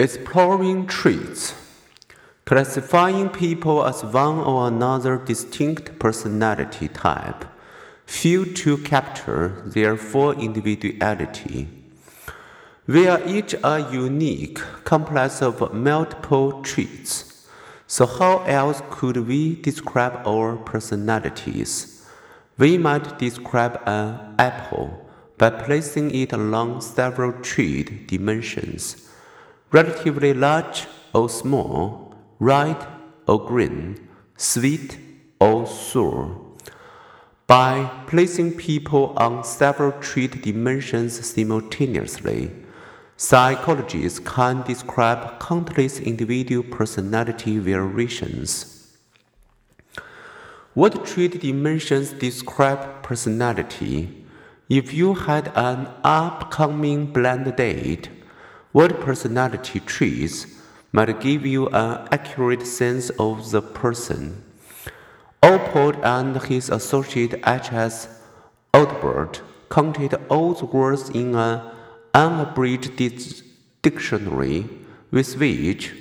Exploring traits. Classifying people as one or another distinct personality type fail to capture their full individuality. We are each a unique complex of multiple traits. So, how else could we describe our personalities? We might describe an apple by placing it along several trait dimensions relatively large or small, red or green, sweet or sour. By placing people on several trait dimensions simultaneously, psychologists can describe countless individual personality variations. What trait dimensions describe personality? If you had an upcoming blind date, what personality traits might give you an accurate sense of the person? Allport and his associate H.S. Odbert counted all the words in an unabridged dictionary with which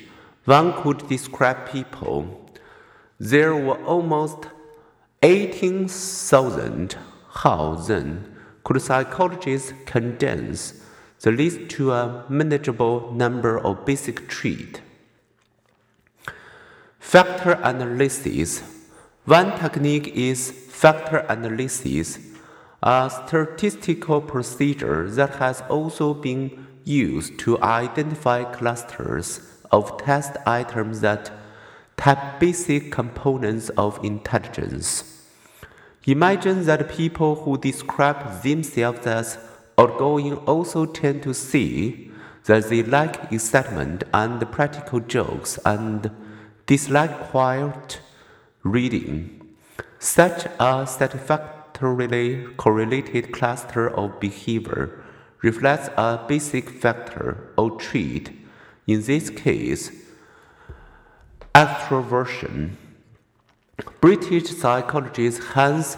one could describe people. There were almost 18,000. How then could psychologists condense the list to a manageable number of basic traits. Factor analysis. One technique is factor analysis, a statistical procedure that has also been used to identify clusters of test items that type basic components of intelligence. Imagine that people who describe themselves as outgoing also tend to see that they like excitement and practical jokes and dislike quiet reading. Such a satisfactorily correlated cluster of behavior reflects a basic factor or trait, in this case, extroversion. British psychologist Hans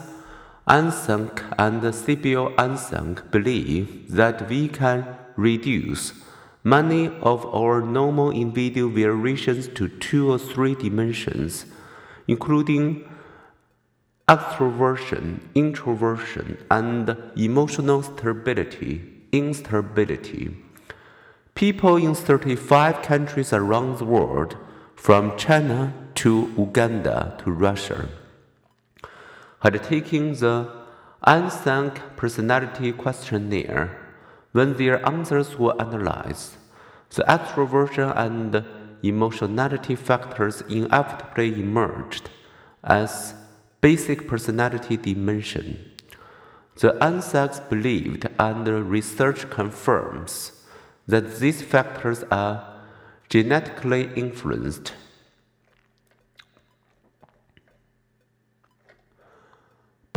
Eysenck and Sybil Eysenck believe that we can reduce many of our normal individual variations to two or three dimensions, including extroversion, introversion, and emotional stability, instability. People in 35 countries around the world, from China to Uganda to Russia, had taken the Eysenck personality questionnaire. When their answers were analyzed, the extroversion and emotionality factors inevitably emerged as basic personality dimension. The Eysencks believed and research confirms that these factors are genetically influenced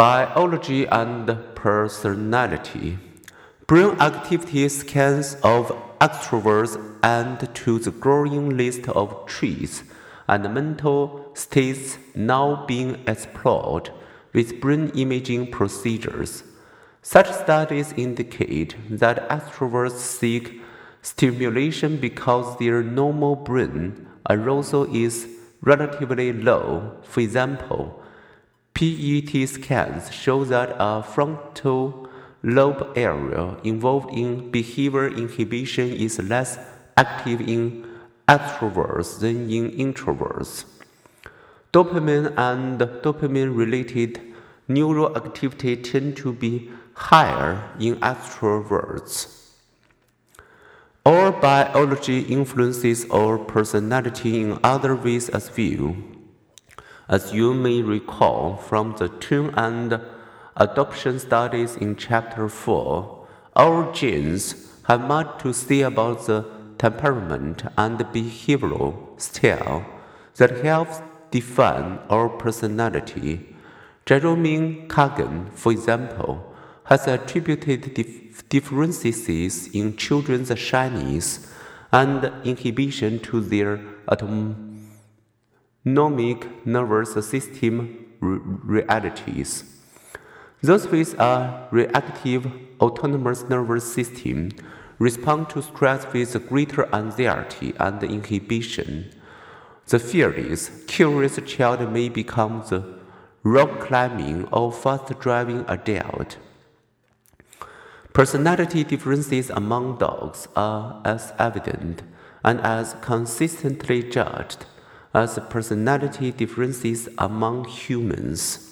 Biology and personality. Brain activity scans of extroverts and to the growing list of traits and mental states now being explored with brain imaging procedures. Such studies indicate that extroverts seek stimulation because their normal brain arousal is relatively low. For example, PET scans show that a frontal lobe area involved in behavior inhibition is less active in extroverts than in introverts. Dopamine and dopamine related neural activity tend to be higher in extroverts. Our biology influences our personality in other ways as well. As you may recall from the twin and adoption studies in Chapter 4, our genes have much to say about the temperament and behavioral style that helps define our personality. Jerome Kagan, for example, has attributed dif- differences in children's shyness and inhibition to their atom nomic nervous system realities. Those with a reactive autonomic nervous system respond to stress with greater anxiety and inhibition. The fearless, curious child may become the rock climbing or fast driving adult. Personality differences among dogs are as evident and as consistently judged as personality differences among humans.